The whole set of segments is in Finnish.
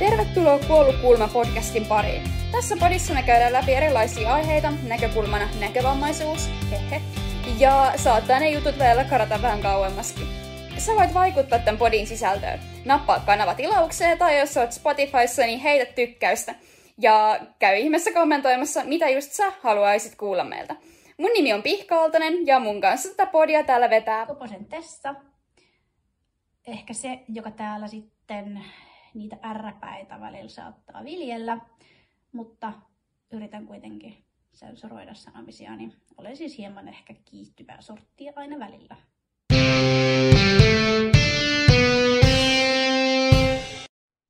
Tervetuloa Kuollut kulma podcastin pariin. Tässä podissa me käydään läpi erilaisia aiheita, näkökulmana näkövammaisuus, hehe, ja saattaa ne jutut vielä karata vähän kauemmaskin. Sä voit vaikuttaa tämän podin sisältöön. Nappaa kanava tilaukseen tai jos oot Spotifyssa, niin heitä tykkäystä. Ja käy ihmeessä kommentoimassa, mitä just sä haluaisit kuulla meiltä. Mun nimi on Pihka Aaltonen ja mun kanssa tätä podia täällä vetää Koposen Tessa. Ehkä se, joka täällä sitten niitä ärräpäitä välillä saattaa viljellä, mutta yritän kuitenkin sensuroida sanomisia, niin olen siis hieman ehkä kiihtyvää sorttia aina välillä.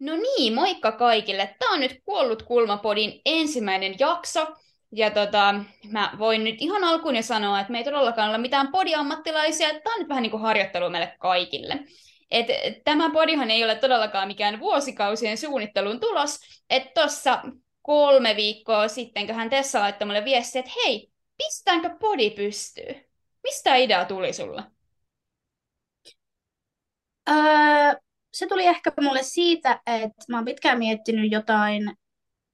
No niin, moikka kaikille. Tämä on nyt Kuollut Kulmapodin ensimmäinen jakso. Ja tota, mä voin nyt ihan alkuun jo sanoa, että me ei todellakaan ole mitään podiammattilaisia. Tämä on nyt vähän niin kuin harjoittelu meille kaikille. Et, tämä podihan ei ole todellakaan mikään vuosikausien suunnittelun tulos. Että tuossa kolme viikkoa sitten, kun hän Tessa laittoi mulle viesti, että hei, pistäänkö podi pystyy? Mistä idea tuli sulle? Öö, se tuli ehkä mulle siitä, että mä oon pitkään miettinyt jotain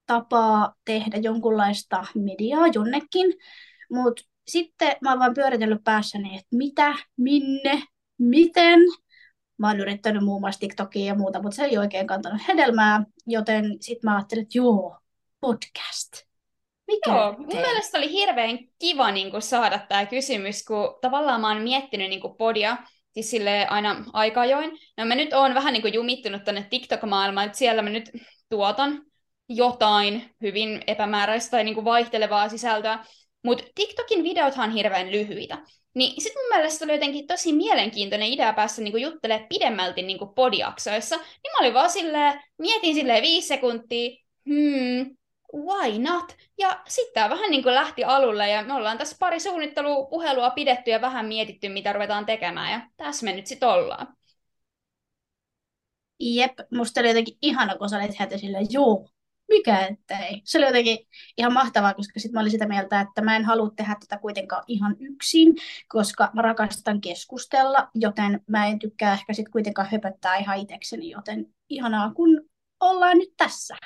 tapaa tehdä jonkunlaista mediaa jonnekin, mutta sitten mä oon vaan pyöritellyt päässäni, että mitä, minne, miten. Mä oon yrittänyt muun muassa TikTokia ja muuta, mutta se ei oikein kantanut hedelmää, joten sitten mä ajattelin, että joo, podcast. Mikä Joo, mun mielestä oli hirveän kiva niin kuin, saada tämä kysymys, kun tavallaan mä oon miettinyt niin kuin, podia, siis sille aina aika ajoin. No mä nyt oon vähän niin kuin, jumittunut tonne TikTok-maailmaan, että siellä mä nyt tuotan jotain hyvin epämääräistä tai niin kuin, vaihtelevaa sisältöä. Mutta TikTokin videothan on hirveän lyhyitä. Niin sitten mun mielestä oli jotenkin tosi mielenkiintoinen idea päästä niinku juttelemaan pidemmälti niinku podiaksoissa. Niin mä olin vaan silleen, mietin silleen viisi sekuntia, hmm, why not? Ja sitten tämä vähän niin kuin lähti alulle ja me ollaan tässä pari suunnittelupuhelua pidetty ja vähän mietitty, mitä ruvetaan tekemään ja tässä me nyt sitten ollaan. Jep, musta oli jotenkin ihana, kun sä olit heti silleen, joo, mikä ettei. Se oli jotenkin ihan mahtavaa, koska sitten mä olin sitä mieltä, että mä en halua tehdä tätä kuitenkaan ihan yksin, koska mä rakastan keskustella, joten mä en tykkää ehkä sitten kuitenkaan höpöttää ihan itsekseni, joten ihanaa, kun ollaan nyt tässä.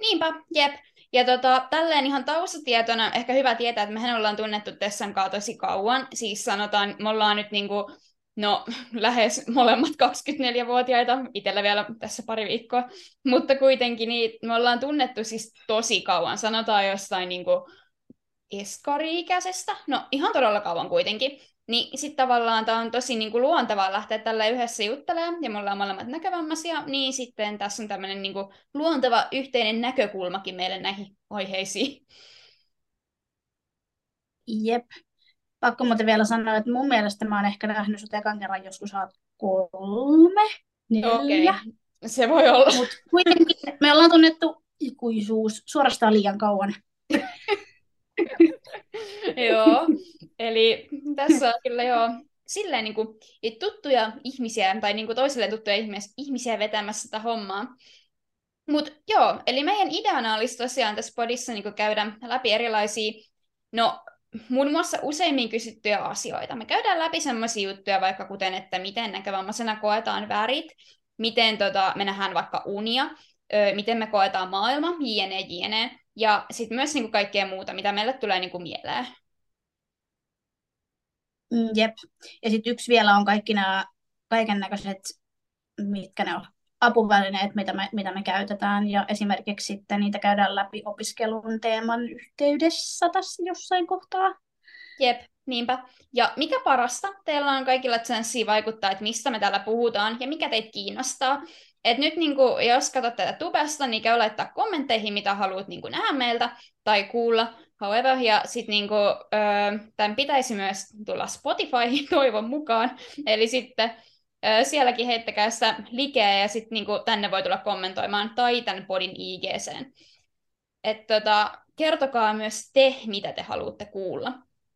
Niinpä, jep. Ja tota, tälleen ihan taustatietona ehkä hyvä tietää, että mehän ollaan tunnettu Tessan kanssa tosi kauan. Siis sanotaan, me ollaan nyt niinku, no lähes molemmat 24-vuotiaita, itsellä vielä tässä pari viikkoa, mutta kuitenkin niin me ollaan tunnettu siis tosi kauan. Sanotaan jostain niinku eskari-ikäisestä, no ihan todella kauan kuitenkin. Niin sitten tavallaan tämä on tosi niinku luontevaa lähteä tällä yhdessä juttelemaan, ja me ollaan molemmat näkövammaisia, niin sitten tässä on tämmöinen niinku luonteva yhteinen näkökulmakin meille näihin aiheisiin. Jep. Pakko muuten vielä sanoa, että mun mielestä mä oon ehkä nähnyt sut ekan kerran joskus kolme, neljä. Okay. Se voi olla. Mutta kuitenkin me ollaan tunnettu ikuisuus suorastaan liian kauan. joo, eli tässä on kyllä joo silleen niin kuin, tuttuja ihmisiä tai niin kuin toisille tuttuja ihmisiä vetämässä tätä hommaa. Mutta joo, eli meidän ideana olisi tosiaan tässä podissa niin käydä läpi erilaisia, no muun muassa useimmin kysyttyjä asioita. Me käydään läpi sellaisia juttuja vaikka kuten, että miten näkövammaisena koetaan värit, miten tota, me nähdään vaikka unia, ö, miten me koetaan maailma, jne, jne. Ja sitten myös niinku kaikkea muuta, mitä meille tulee niinku mieleen. Mm, jep. Ja sitten yksi vielä on kaikki nämä kaiken näköiset, mitkä ne on, apuvälineet, mitä me, mitä me käytetään. Ja esimerkiksi sitten niitä käydään läpi opiskelun teeman yhteydessä tässä jossain kohtaa. Jep, niinpä. Ja mikä parasta, teillä on kaikilla chanssia vaikuttaa, että mistä me täällä puhutaan ja mikä teitä kiinnostaa. Et nyt niin kuin, jos katsot tätä tubesta, niin käy laittaa kommentteihin, mitä haluat niin nähdä meiltä tai kuulla. However, ja sitten niin kuin, tämän pitäisi myös tulla Spotifyhin toivon mukaan. Eli sitten sielläkin heittäkää sitä likeä ja sitten niin kuin, tänne voi tulla kommentoimaan tai tämän podin IGCen. Et, tota, kertokaa myös te, mitä te haluatte kuulla.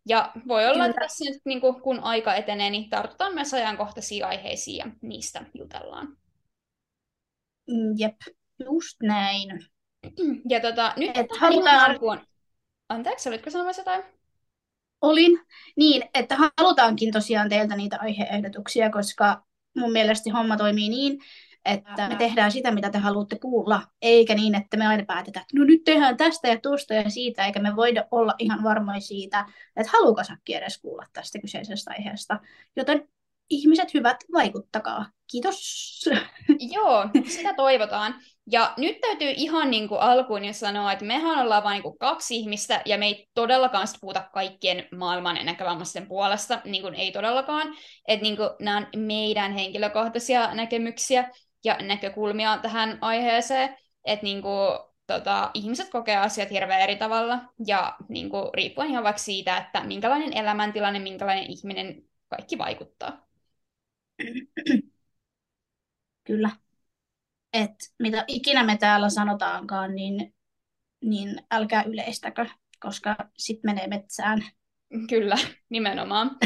Ja voi olla, että tässä nyt, niin kuin, kun aika etenee, niin tartutaan myös ajankohtaisiin aiheisiin ja niistä jutellaan. Mm, jep, just näin. Ja tota, nyt Et halutaan... alkuun... Anteeksi, olitko sanomassa jotain? Olin. Niin, että halutaankin tosiaan teiltä niitä aiheehdotuksia, koska mun mielestä homma toimii niin, että me tehdään sitä, mitä te haluatte kuulla, eikä niin, että me aina päätetään, että no nyt tehdään tästä ja tuosta ja siitä, eikä me voida olla ihan varmoja siitä, että haluuko Sakki edes kuulla tästä kyseisestä aiheesta. Joten ihmiset hyvät, vaikuttakaa. Kiitos. Joo, sitä toivotaan. Ja nyt täytyy ihan niin kuin alkuun jo sanoa, että mehän ollaan vain niin kaksi ihmistä, ja me ei todellakaan puhuta kaikkien maailman näkövammaisten puolesta, niin kuin ei todellakaan. Että niin kuin nämä on meidän henkilökohtaisia näkemyksiä ja näkökulmia tähän aiheeseen. Että niin kuin, tota, ihmiset kokee asiat hirveän eri tavalla, ja niin kuin, riippuen ihan vaikka siitä, että minkälainen elämäntilanne, minkälainen ihminen kaikki vaikuttaa. Kyllä. Et mitä ikinä me täällä sanotaankaan, niin, niin älkää yleistäkö, koska sitten menee metsään. Kyllä, nimenomaan.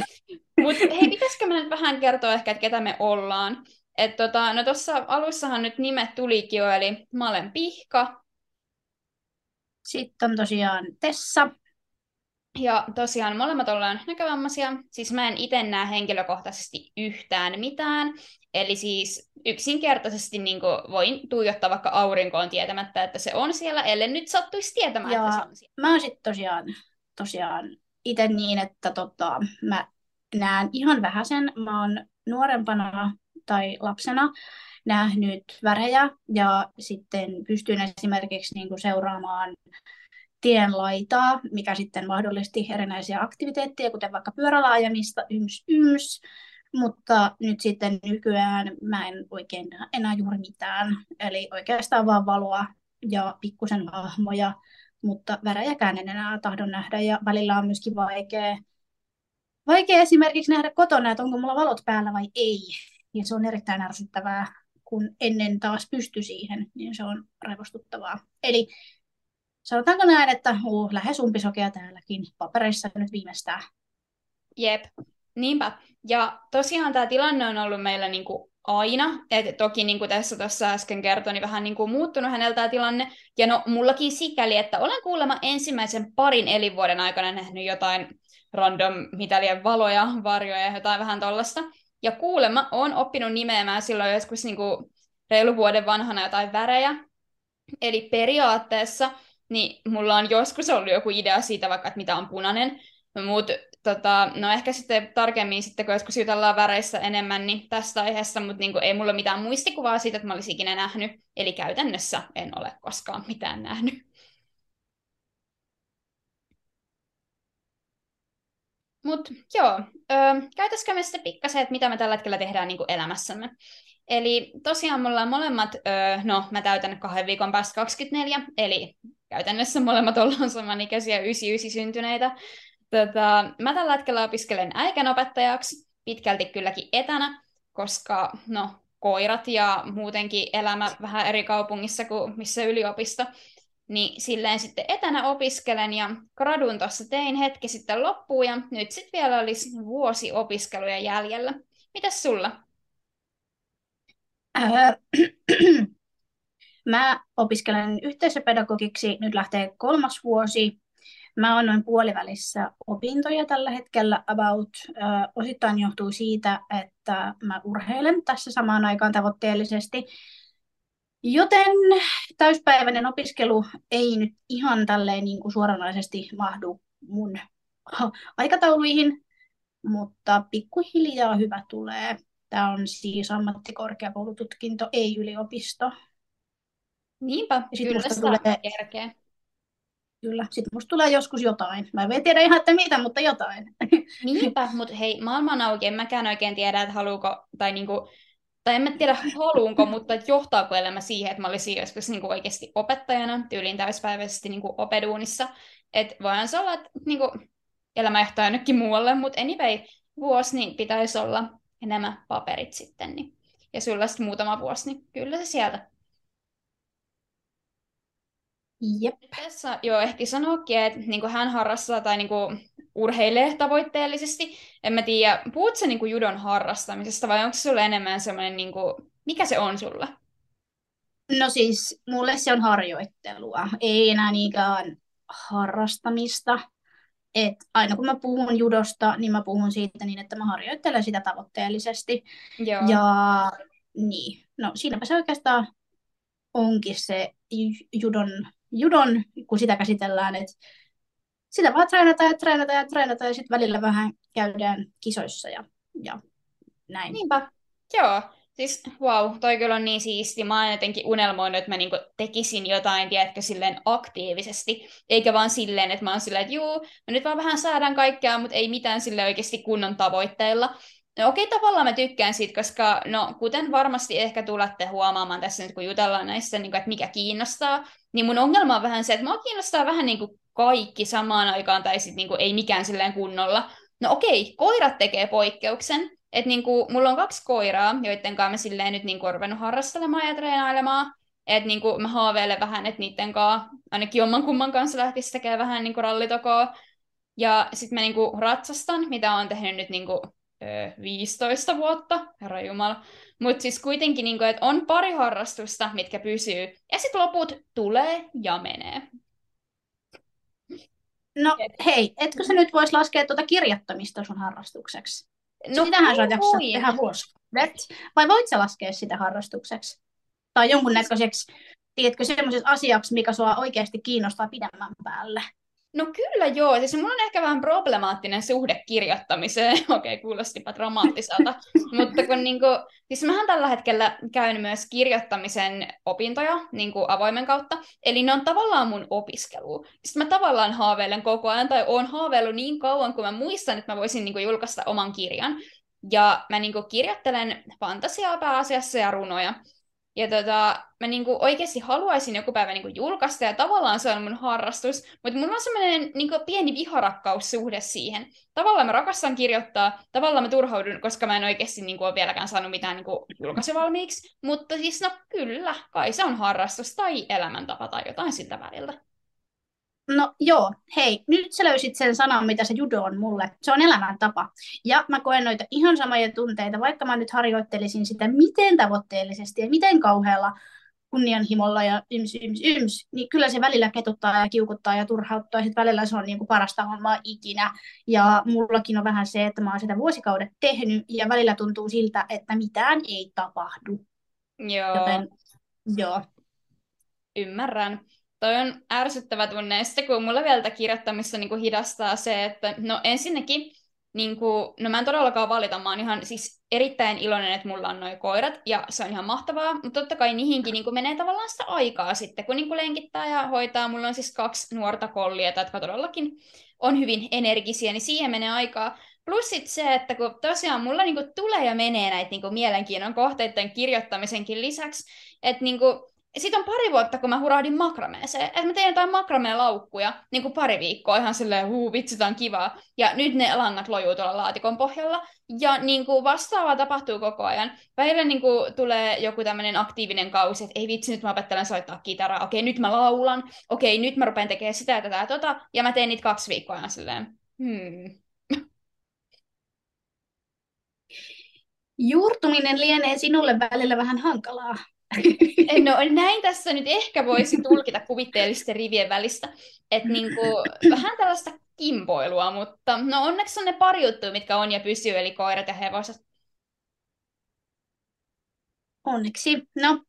Mutta hei, pitäisikö me nyt vähän kertoa ehkä, että ketä me ollaan? Et tota, no tuossa alussahan nyt nimet tulikin jo, eli mä olen Pihka. Sitten on tosiaan Tessa. Ja tosiaan molemmat ollaan näkövammaisia, siis mä en itse näe henkilökohtaisesti yhtään mitään, eli siis yksinkertaisesti niin voin tuijottaa vaikka aurinkoon tietämättä, että se on siellä, ellei nyt sattuisi tietämään, ja että se on siellä. Mä oon sitten tosiaan, tosiaan itse niin, että tota, mä näen ihan vähäsen, mä oon nuorempana tai lapsena nähnyt värejä ja sitten pystyn esimerkiksi niin kuin seuraamaan tien laitaa, mikä sitten mahdollisti erinäisiä aktiviteetteja, kuten vaikka pyörälaajamista, yms, yms. Mutta nyt sitten nykyään mä en oikein enää juuri mitään. Eli oikeastaan vaan valoa ja pikkusen hahmoja, mutta värejäkään en enää tahdon nähdä. Ja välillä on myöskin vaikea, vaikea esimerkiksi nähdä kotona, että onko mulla valot päällä vai ei. Ja se on erittäin ärsyttävää, kun ennen taas pysty siihen, niin se on raivostuttavaa. Eli sanotaanko näin, että uh, lähes umpisokea täälläkin, papereissa nyt viimeistään. Jep, niinpä. Ja tosiaan tämä tilanne on ollut meillä niin kuin aina, että toki niin kuin tässä tuossa äsken kertoi, niin vähän niin kuin muuttunut häneltä tämä tilanne, ja no mullakin sikäli, että olen kuulemma ensimmäisen parin elinvuoden aikana nähnyt jotain random, mitä liian valoja, varjoja ja jotain vähän tollasta, ja kuulemma on oppinut nimeämään silloin joskus niin kuin reilu vuoden vanhana jotain värejä, eli periaatteessa niin mulla on joskus ollut joku idea siitä vaikka, että mitä on punainen, mutta tota, no ehkä sitten tarkemmin sitten, kun joskus jutellaan väreissä enemmän niin tästä aiheesta, mutta niin ei mulla mitään muistikuvaa siitä, että mä olisin ikinä nähnyt. Eli käytännössä en ole koskaan mitään nähnyt. Mutta joo, käytäisikö me sitten pikkasen, että mitä me tällä hetkellä tehdään niin elämässämme. Eli tosiaan me ollaan molemmat, öö, no mä täytän kahden viikon päästä 24, eli käytännössä molemmat ollaan samanikäisiä 99 syntyneitä. Tota, mä tällä hetkellä opiskelen äikänopettajaksi, pitkälti kylläkin etänä, koska no, koirat ja muutenkin elämä vähän eri kaupungissa kuin missä yliopisto. Niin silleen sitten etänä opiskelen ja gradun tuossa tein hetki sitten loppuun ja nyt sitten vielä olisi vuosi opiskeluja jäljellä. Mitäs sulla? Mä opiskelen yhteisöpedagogiksi, nyt lähtee kolmas vuosi. Mä oon noin puolivälissä opintoja tällä hetkellä about. osittain johtuu siitä, että mä urheilen tässä samaan aikaan tavoitteellisesti. Joten täyspäiväinen opiskelu ei nyt ihan tälleen niin kuin suoranaisesti mahdu mun aikatauluihin, mutta pikkuhiljaa hyvä tulee. Tämä on siis ammattikorkeakoulututkinto, ei yliopisto. Niinpä, ja kyllä musta tulee järkeä. Kyllä, sitten musta tulee joskus jotain. Mä en tiedä ihan, että mitä, mutta jotain. Niinpä, mutta hei, maailma on auki. En mäkään oikein tiedä, että haluuko, tai niinku, tai en mä tiedä haluunko, mutta johtaako elämä siihen, että mä olisin joskus niinku oikeasti opettajana, tyyliin täyspäiväisesti niinku opeduunissa. Että voihan se olla, että niinku, elämä johtaa jonnekin muualle, mutta anyway, vuosi niin pitäisi olla nämä paperit sitten. Niin. Ja sulla sitten muutama vuosi, niin kyllä se sieltä Jep. Tässä jo ehkä sanoakin, että niin hän harrastaa tai niin kuin, urheilee tavoitteellisesti. En mä tiedä, puhut sä niin judon harrastamisesta vai onko se sulle enemmän semmoinen, niin kuin, mikä se on sulla? No siis, mulle se on harjoittelua, ei enää niinkään harrastamista. Et aina kun mä puhun judosta, niin mä puhun siitä niin, että mä harjoittelen sitä tavoitteellisesti. Joo. Ja niin, no siinäpä se oikeastaan onkin se judon, judon kun sitä käsitellään, että sitä vaan treenataan ja treenataan ja treenataan ja sitten välillä vähän käydään kisoissa ja, ja näin. Niinpä, joo. Siis wow, toi kyllä on niin siisti. Mä oon jotenkin unelmoinut, että mä niinku tekisin jotain, tiedätkö, silleen aktiivisesti. Eikä vaan silleen, että mä oon silleen, että juu, mä nyt vaan vähän saadaan kaikkea, mutta ei mitään sille oikeasti kunnon tavoitteilla. No okei, tavallaan mä tykkään siitä, koska no kuten varmasti ehkä tulette huomaamaan tässä nyt, kun jutellaan näissä, niin kuin, että mikä kiinnostaa, niin mun ongelma on vähän se, että mua kiinnostaa vähän niin kuin kaikki samaan aikaan, tai sitten niin kuin, ei mikään silleen kunnolla. No okei, koirat tekee poikkeuksen, että niin kuin, mulla on kaksi koiraa, joiden kanssa mä silleen nyt niin kuin, ruvennut harrastelemaan ja treenailemaan, että niin kuin, mä haaveilen vähän, että niiden kanssa, ainakin oman kumman kanssa lähtisi tekemään vähän niin kuin rallitokoa, ja sitten mä niin kuin, ratsastan, mitä on tehnyt nyt niin kuin, 15 vuotta, herra jumala. Mutta siis kuitenkin, niin kuin, että on pari harrastusta, mitkä pysyy, ja sitten loput tulee ja menee. No hei, etkö sä nyt voisi laskea tuota kirjoittamista sun harrastukseksi? No, Sitähän sä oot tehdä vuosi. Vai voit sä laskea sitä harrastukseksi? Tai jonkunnäköiseksi, tiedätkö, semmoiseksi asiaksi, mikä sua oikeasti kiinnostaa pidemmän päälle? No kyllä joo, siis mulla on ehkä vähän problemaattinen suhde kirjoittamiseen, okei okay, kuulostipa dramaattiselta, mutta kun niinku, siis mähän tällä hetkellä käyn myös kirjoittamisen opintoja niinku avoimen kautta, eli ne on tavallaan mun opiskelu. Sitten mä tavallaan haaveilen koko ajan, tai oon haaveillut niin kauan, kun mä muistan, että mä voisin niinku julkaista oman kirjan. Ja mä niinku kirjoittelen fantasiaa pääasiassa ja runoja. Ja tota, mä niinku oikeasti haluaisin joku päivä niinku julkaista, ja tavallaan se on mun harrastus, mutta mulla on semmoinen niinku pieni viharakkaussuhde siihen. Tavallaan mä rakastan kirjoittaa, tavallaan mä turhaudun, koska mä en oikeasti niinku ole vieläkään saanut mitään niinku julkaisuvalmiiksi, mutta siis no kyllä, kai se on harrastus tai elämäntapa tai jotain siltä välillä. No joo, hei, nyt sä löysit sen sanan, mitä se judo on mulle. Se on elämäntapa. Ja mä koen noita ihan samoja tunteita, vaikka mä nyt harjoittelisin sitä miten tavoitteellisesti ja miten kauhealla kunnianhimolla ja yms, yms, yms, niin kyllä se välillä ketuttaa ja kiukuttaa ja turhauttaa. Sitten välillä se on niin kuin parasta hommaa ikinä. Ja mullakin on vähän se, että mä oon sitä vuosikaudet tehnyt ja välillä tuntuu siltä, että mitään ei tapahdu. Joo. Joten joo. Ymmärrän toi on ärsyttävä tunne. Ja sitten kun mulla vielä kirjoittamista niin kuin hidastaa se, että no ensinnäkin, niin kuin, no mä en todellakaan valita, mä oon ihan siis erittäin iloinen, että mulla on noin koirat, ja se on ihan mahtavaa, mutta totta kai niihinkin niin kuin menee tavallaan sitä aikaa sitten, kun niin kuin lenkittää ja hoitaa. Mulla on siis kaksi nuorta kollia, jotka todellakin on hyvin energisiä, niin siihen menee aikaa. Plus sit se, että kun tosiaan mulla niinku tulee ja menee näitä niinku mielenkiinnon kohteiden kirjoittamisenkin lisäksi, että niinku, sitten on pari vuotta, kun mä hurahdin makrameeseen. Että mä tein jotain makrameen-laukkuja niin kuin pari viikkoa ihan silleen, huu, vitsi, on kivaa. Ja nyt ne langat lojuu tuolla laatikon pohjalla. Ja niin kuin vastaavaa tapahtuu koko ajan. Välillä niin kuin tulee joku tämmöinen aktiivinen kausi, että ei vitsi, nyt mä opettelen soittaa kitaraa. Okei, nyt mä laulan. Okei, nyt mä rupean tekemään sitä ja tätä ja tota. Ja mä teen niitä kaksi viikkoa ajan silleen, hmm. Juurtuminen lienee sinulle välillä vähän hankalaa. No näin tässä nyt ehkä voisi tulkita kuvitteellisten rivien välistä. Että niinku, vähän tällaista kimpoilua, mutta no onneksi on ne pari juttua, mitkä on ja pysyy, eli koirat ja hevoset. Onneksi. No,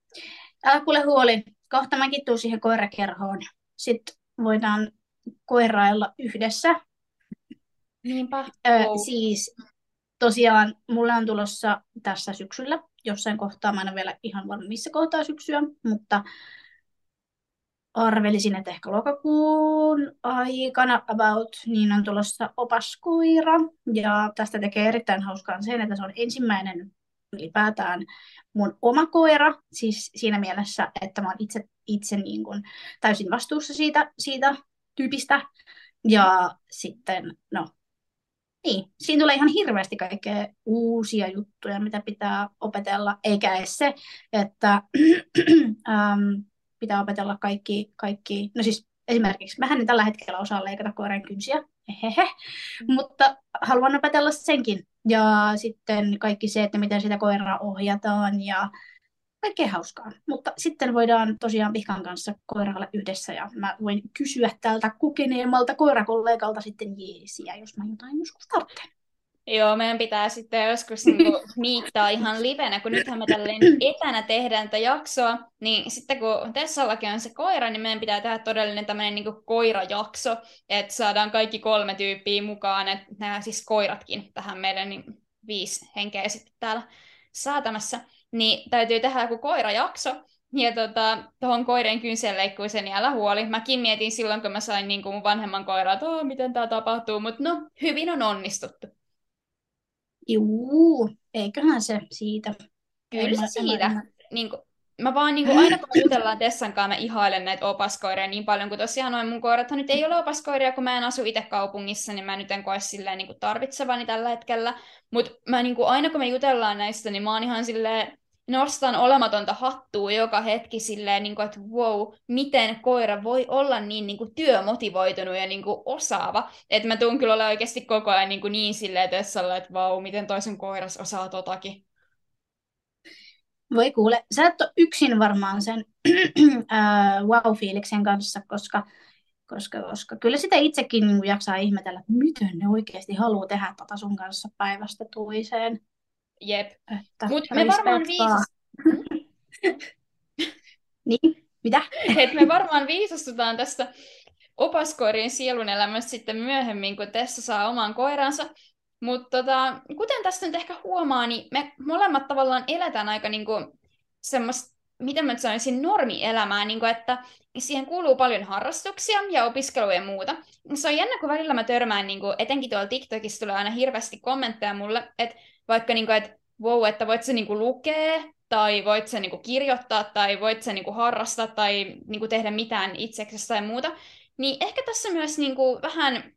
älä kuule huoli. Kohta mäkin tuun siihen koirakerhoon. Sitten voidaan koirailla yhdessä. Niinpä. Ö, siis tosiaan mulla on tulossa tässä syksyllä jossain kohtaa, mä en ole vielä ihan varma missä kohtaa syksyä, mutta arvelisin, että ehkä lokakuun aikana about, niin on tulossa opaskuira. Ja tästä tekee erittäin hauskaa sen, että se on ensimmäinen ylipäätään mun oma koira, siis siinä mielessä, että mä oon itse, itse niin kuin täysin vastuussa siitä, siitä tyypistä. Ja sitten, no, niin, siinä tulee ihan hirveästi kaikkea uusia juttuja, mitä pitää opetella, eikä edes se, että ähm, pitää opetella kaikki, kaikki, no siis esimerkiksi, mähän en tällä hetkellä osaa leikata koiran kynsiä, hehehe, mm. mutta haluan opetella senkin. Ja sitten kaikki se, että miten sitä koiraa ohjataan ja kaikkea hauskaa. Mutta sitten voidaan tosiaan Pihkan kanssa koirailla yhdessä ja mä voin kysyä tältä kokeneemmalta koirakollegalta sitten jeesiä, jos mä jotain joskus tarvitsen. Joo, meidän pitää sitten joskus niinku miittaa ihan livenä, kun nythän me tälleen etänä tehdään tätä jaksoa, niin sitten kun Tessallakin on se koira, niin meidän pitää tehdä todellinen tämmöinen niinku koirajakso, että saadaan kaikki kolme tyyppiä mukaan, että nämä siis koiratkin tähän meidän niin viisi henkeä sitten täällä saatamassa, niin täytyy tehdä joku koirajakso, ja tota, tuohon koirien kynsenleikkuisen älä huoli. Mäkin mietin silloin, kun mä sain niin kuin mun vanhemman koiraa, että oh, miten tämä tapahtuu, mutta no, hyvin on onnistuttu. Juu, eiköhän se siitä. Kyllä se siitä. Niin kuin, mä vaan niin kuin, aina kun jutellaan Tessan kanssa, mä ihailen näitä opaskoiria niin paljon, kun tosiaan noin mun koirathan nyt ei ole opaskoiria, kun mä en asu itse kaupungissa, niin mä nyt en koe silleen niin kuin tarvitsevani tällä hetkellä. Mutta mä niin kuin, aina kun me jutellaan näistä, niin mä oon ihan silleen, nostan olematonta hattua joka hetki silleen, niin kuin, että wow, miten koira voi olla niin, niin kuin, työmotivoitunut ja niin kuin, osaava. Että mä tuun kyllä olla oikeasti koko ajan niin, kuin, niin silleen Tessalla, että wow, miten toisen koiras osaa totakin. Voi kuule, sä et ole yksin varmaan sen wow-fiiliksen kanssa, koska, koska, koska kyllä sitä itsekin niin jaksaa ihmetellä, että miten ne oikeasti haluaa tehdä tota sun kanssa päivästä tuiseen. Jep. Mutta me varmaan viisas... niin, mitä? Et me varmaan viisastutaan tästä opaskoirien sielun elämästä sitten myöhemmin, kun Tessa saa oman koiransa. Mutta tota, kuten tästä nyt ehkä huomaa, niin me molemmat tavallaan eletään aika niinku semmoista, miten mä sanoisin, normielämää, niinku, että siihen kuuluu paljon harrastuksia ja opiskelua ja muuta. Se on jännä, kun välillä mä törmään, niinku, etenkin tuolla TikTokissa tulee aina hirveästi kommentteja mulle, että vaikka niinku, että wow, että voit sä niinku lukea, tai voit sä niinku kirjoittaa, tai voit sä niinku harrastaa, tai niinku tehdä mitään itseksesi tai muuta, niin ehkä tässä myös niinku vähän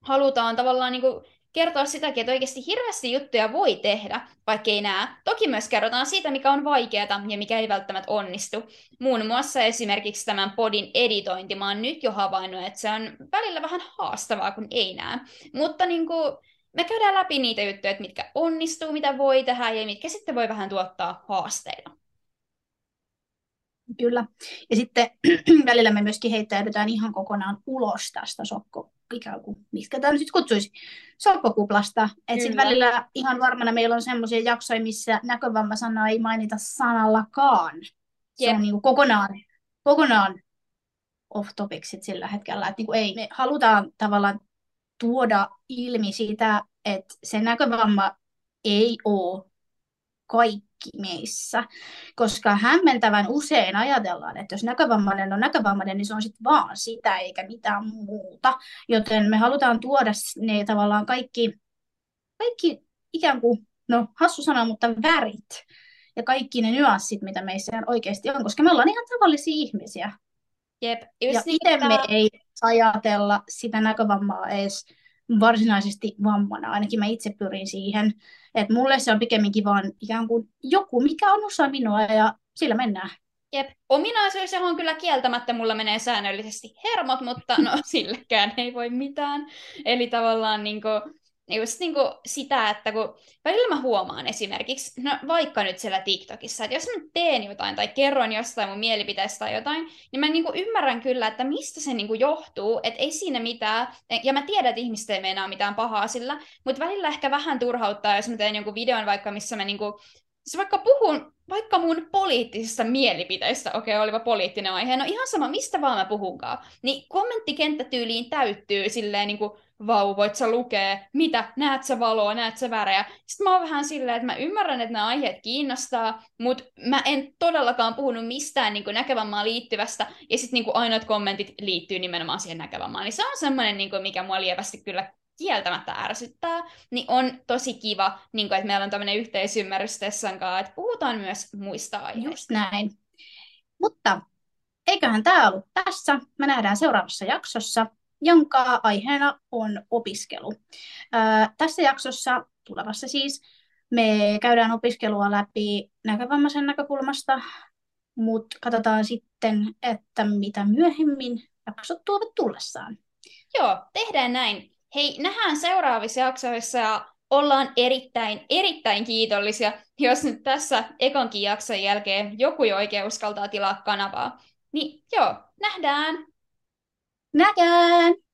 halutaan tavallaan niinku kertoa sitäkin, että oikeasti hirveästi juttuja voi tehdä, vaikka ei näe. Toki myös kerrotaan siitä, mikä on vaikeaa ja mikä ei välttämättä onnistu. Muun muassa esimerkiksi tämän podin editointi. Mä oon nyt jo havainnut, että se on välillä vähän haastavaa, kun ei näe. Mutta niin kuin, me käydään läpi niitä juttuja, että mitkä onnistuu, mitä voi tehdä ja mitkä sitten voi vähän tuottaa haasteita. Kyllä. Ja sitten välillä me myöskin heittäydytään ihan kokonaan ulos tästä sokko, ikään kuin, mitkä tämä nyt kutsuisi, sokkokuplasta. Että sitten välillä ihan varmana meillä on semmoisia jaksoja, missä näkövamma-sanaa ei mainita sanallakaan. Se on niin kuin kokonaan, kokonaan off topic sillä hetkellä. Että niin kuin ei, me halutaan tavallaan tuoda ilmi sitä, että se näkövamma ei ole kaikki meissä, koska hämmentävän usein ajatellaan, että jos näkövammainen on näkövammainen, niin se on sitten vaan sitä eikä mitään muuta. Joten me halutaan tuoda ne tavallaan kaikki, kaikki ikään kuin, no hassu sana, mutta värit ja kaikki ne nyanssit, mitä meissä oikeasti on, koska me ollaan ihan tavallisia ihmisiä. Jep, ja niin, me ei ajatella sitä näkövammaa edes varsinaisesti vammana. Ainakin mä itse pyrin siihen, että mulle se on pikemminkin vaan ikään kuin joku, mikä on osa minua ja sillä mennään. Jep. Ominaisuus, johon kyllä kieltämättä mulla menee säännöllisesti hermot, mutta no sillekään ei voi mitään. Eli tavallaan niin kuin, just niin kuin sitä, että kun välillä mä huomaan esimerkiksi, no vaikka nyt siellä TikTokissa, että jos mä teen jotain tai kerron jostain mun mielipiteestä tai jotain, niin mä niin kuin ymmärrän kyllä, että mistä se niin kuin johtuu, että ei siinä mitään, ja mä tiedän, että ihmiset ei meinaa mitään pahaa sillä, mutta välillä ehkä vähän turhauttaa, jos mä teen jonkun videon vaikka, missä mä niin kuin, siis vaikka puhun vaikka mun poliittisista mielipiteistä, okei, okay, oliva poliittinen aihe, no ihan sama, mistä vaan mä puhunkaan, niin kommenttikenttätyyliin täyttyy silleen niin kuin, vau, voit sä lukea, mitä, näet sä valoa, näet sä värejä. Sitten mä oon vähän silleen, että mä ymmärrän, että nämä aiheet kiinnostaa, mutta mä en todellakaan puhunut mistään niin näkövammaan liittyvästä, ja sitten niin ainoat kommentit liittyy nimenomaan siihen näkövammaan. Niin se on semmoinen, niin mikä mua lievästi kyllä kieltämättä ärsyttää, niin on tosi kiva, niin kuin, että meillä on tämmöinen yhteisymmärrys Tessan kanssa, että puhutaan myös muista aiheista. Just näin. Mutta eiköhän tämä ollut tässä. Me nähdään seuraavassa jaksossa jonka aiheena on opiskelu. Ää, tässä jaksossa, tulevassa siis, me käydään opiskelua läpi näkövammaisen näkökulmasta, mutta katsotaan sitten, että mitä myöhemmin jaksot tuovat tullessaan. Joo, tehdään näin. Hei, nähdään seuraavissa jaksoissa ja ollaan erittäin, erittäin kiitollisia, jos nyt tässä ekonkin jakson jälkeen joku jo oikein uskaltaa tilaa kanavaa. Niin joo, nähdään! Nähdään!